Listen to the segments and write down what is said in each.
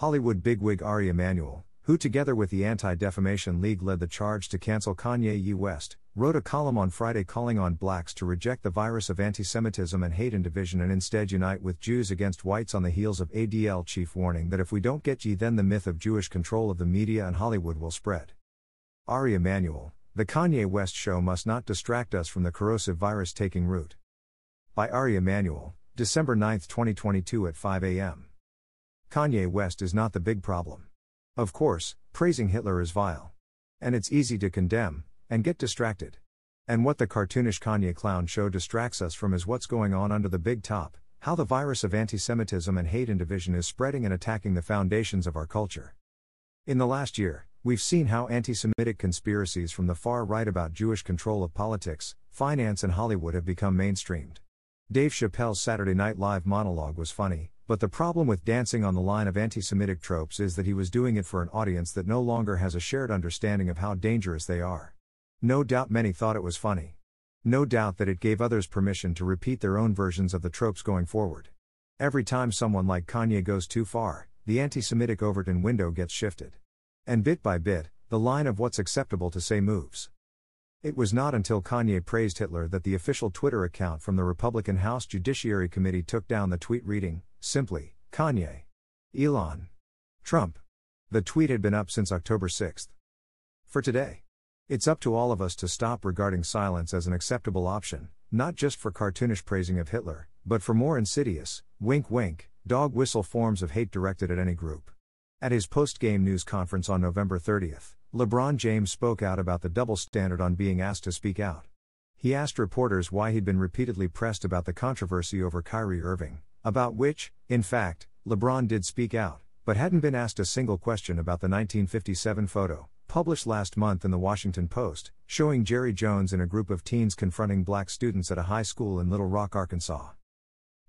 Hollywood bigwig Ari Emanuel, who together with the Anti Defamation League led the charge to cancel Kanye West, wrote a column on Friday calling on blacks to reject the virus of anti Semitism and hate and division and instead unite with Jews against whites on the heels of ADL chief warning that if we don't get ye, then the myth of Jewish control of the media and Hollywood will spread. Ari Emanuel, the Kanye West show must not distract us from the corrosive virus taking root. By Ari Emanuel, December 9, 2022 at 5 a.m. Kanye West is not the big problem. Of course, praising Hitler is vile. And it's easy to condemn, and get distracted. And what the cartoonish Kanye clown show distracts us from is what's going on under the big top, how the virus of anti Semitism and hate and division is spreading and attacking the foundations of our culture. In the last year, we've seen how anti Semitic conspiracies from the far right about Jewish control of politics, finance, and Hollywood have become mainstreamed. Dave Chappelle's Saturday Night Live monologue was funny, but the problem with dancing on the line of anti Semitic tropes is that he was doing it for an audience that no longer has a shared understanding of how dangerous they are. No doubt many thought it was funny. No doubt that it gave others permission to repeat their own versions of the tropes going forward. Every time someone like Kanye goes too far, the anti Semitic Overton window gets shifted. And bit by bit, the line of what's acceptable to say moves. It was not until Kanye praised Hitler that the official Twitter account from the Republican House Judiciary Committee took down the tweet reading, simply, Kanye. Elon. Trump. The tweet had been up since October 6. For today. It's up to all of us to stop regarding silence as an acceptable option, not just for cartoonish praising of Hitler, but for more insidious, wink wink, dog whistle forms of hate directed at any group. At his post game news conference on November 30th, LeBron James spoke out about the double standard on being asked to speak out. He asked reporters why he'd been repeatedly pressed about the controversy over Kyrie Irving, about which, in fact, LeBron did speak out, but hadn't been asked a single question about the 1957 photo, published last month in the Washington Post, showing Jerry Jones in a group of teens confronting black students at a high school in Little Rock, Arkansas.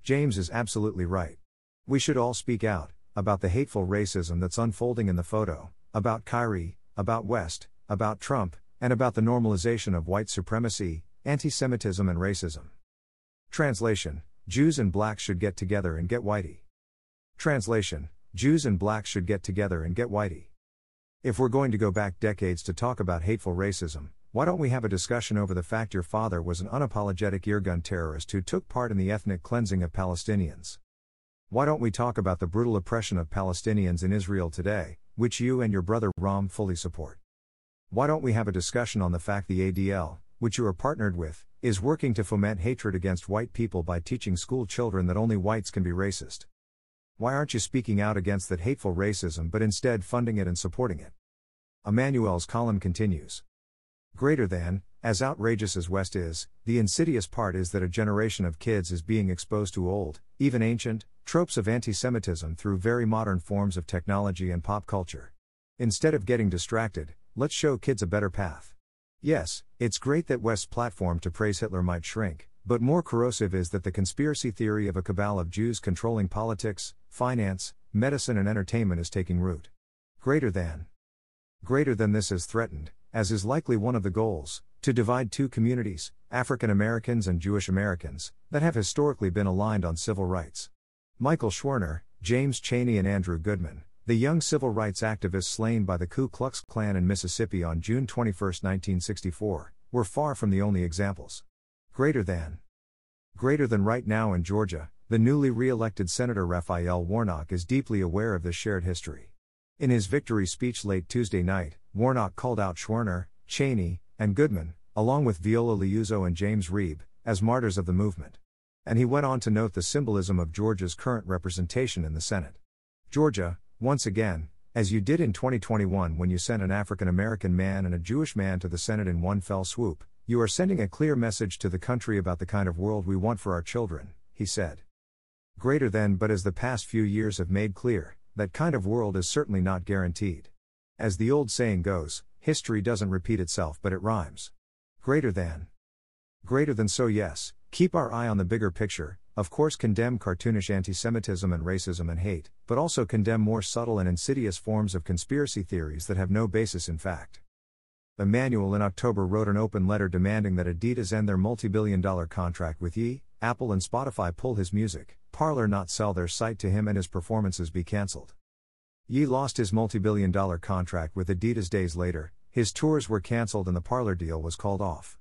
James is absolutely right. We should all speak out about the hateful racism that's unfolding in the photo, about Kyrie, about West, about Trump, and about the normalization of white supremacy, anti Semitism, and racism. Translation Jews and blacks should get together and get whitey. Translation Jews and blacks should get together and get whitey. If we're going to go back decades to talk about hateful racism, why don't we have a discussion over the fact your father was an unapologetic Irgun terrorist who took part in the ethnic cleansing of Palestinians? Why don't we talk about the brutal oppression of Palestinians in Israel today, which you and your brother Rahm fully support. Why don't we have a discussion on the fact the ADL, which you are partnered with, is working to foment hatred against white people by teaching school children that only whites can be racist? Why aren't you speaking out against that hateful racism but instead funding it and supporting it? Emanuel's column continues. Greater than, as outrageous as West is, the insidious part is that a generation of kids is being exposed to old, even ancient, tropes of anti Semitism through very modern forms of technology and pop culture. Instead of getting distracted, let's show kids a better path. Yes, it's great that West's platform to praise Hitler might shrink, but more corrosive is that the conspiracy theory of a cabal of Jews controlling politics, finance, medicine, and entertainment is taking root. Greater than. Greater than this is threatened, as is likely one of the goals, to divide two communities, African Americans and Jewish Americans, that have historically been aligned on civil rights. Michael Schwerner, James Chaney, and Andrew Goodman, the young civil rights activists slain by the Ku Klux Klan in Mississippi on June 21, 1964, were far from the only examples. Greater than. Greater than right now in Georgia, the newly re elected Senator Raphael Warnock is deeply aware of this shared history. In his victory speech late Tuesday night, Warnock called out Schwerner, Chaney, and Goodman, along with Viola Liuzzo and James Reeb, as martyrs of the movement. And he went on to note the symbolism of Georgia's current representation in the Senate. Georgia, once again, as you did in 2021 when you sent an African American man and a Jewish man to the Senate in one fell swoop, you are sending a clear message to the country about the kind of world we want for our children, he said. Greater than, but as the past few years have made clear, that kind of world is certainly not guaranteed. As the old saying goes, history doesn't repeat itself but it rhymes. Greater than. Greater than so, yes, Keep our eye on the bigger picture, of course, condemn cartoonish anti Semitism and racism and hate, but also condemn more subtle and insidious forms of conspiracy theories that have no basis in fact. Emanuel in October wrote an open letter demanding that Adidas end their multi billion dollar contract with Ye, Apple, and Spotify pull his music, Parler not sell their site to him, and his performances be cancelled. Ye lost his multi-billion dollar contract with Adidas days later, his tours were cancelled and the Parler deal was called off.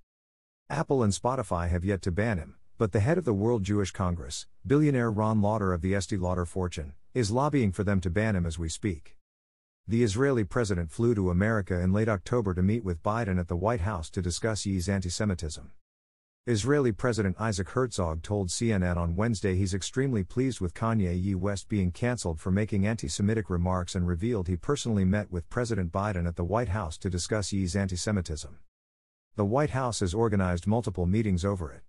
Apple and Spotify have yet to ban him, but the head of the World Jewish Congress, billionaire Ron Lauder of the Estee Lauder fortune, is lobbying for them to ban him as we speak. The Israeli president flew to America in late October to meet with Biden at the White House to discuss Ye's anti Semitism. Israeli President Isaac Herzog told CNN on Wednesday he's extremely pleased with Kanye Ye West being cancelled for making anti Semitic remarks and revealed he personally met with President Biden at the White House to discuss Ye's anti Semitism. The White House has organized multiple meetings over it.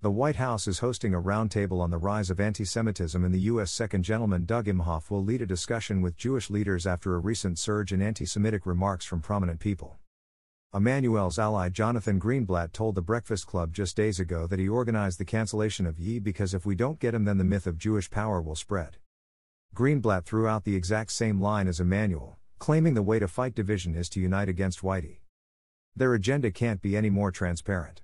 The White House is hosting a roundtable on the rise of anti Semitism, and the U.S. Second Gentleman Doug Emhoff will lead a discussion with Jewish leaders after a recent surge in anti Semitic remarks from prominent people. Emanuel's ally Jonathan Greenblatt told the Breakfast Club just days ago that he organized the cancellation of Ye because if we don't get him, then the myth of Jewish power will spread. Greenblatt threw out the exact same line as Emmanuel, claiming the way to fight division is to unite against Whitey. Their agenda can't be any more transparent.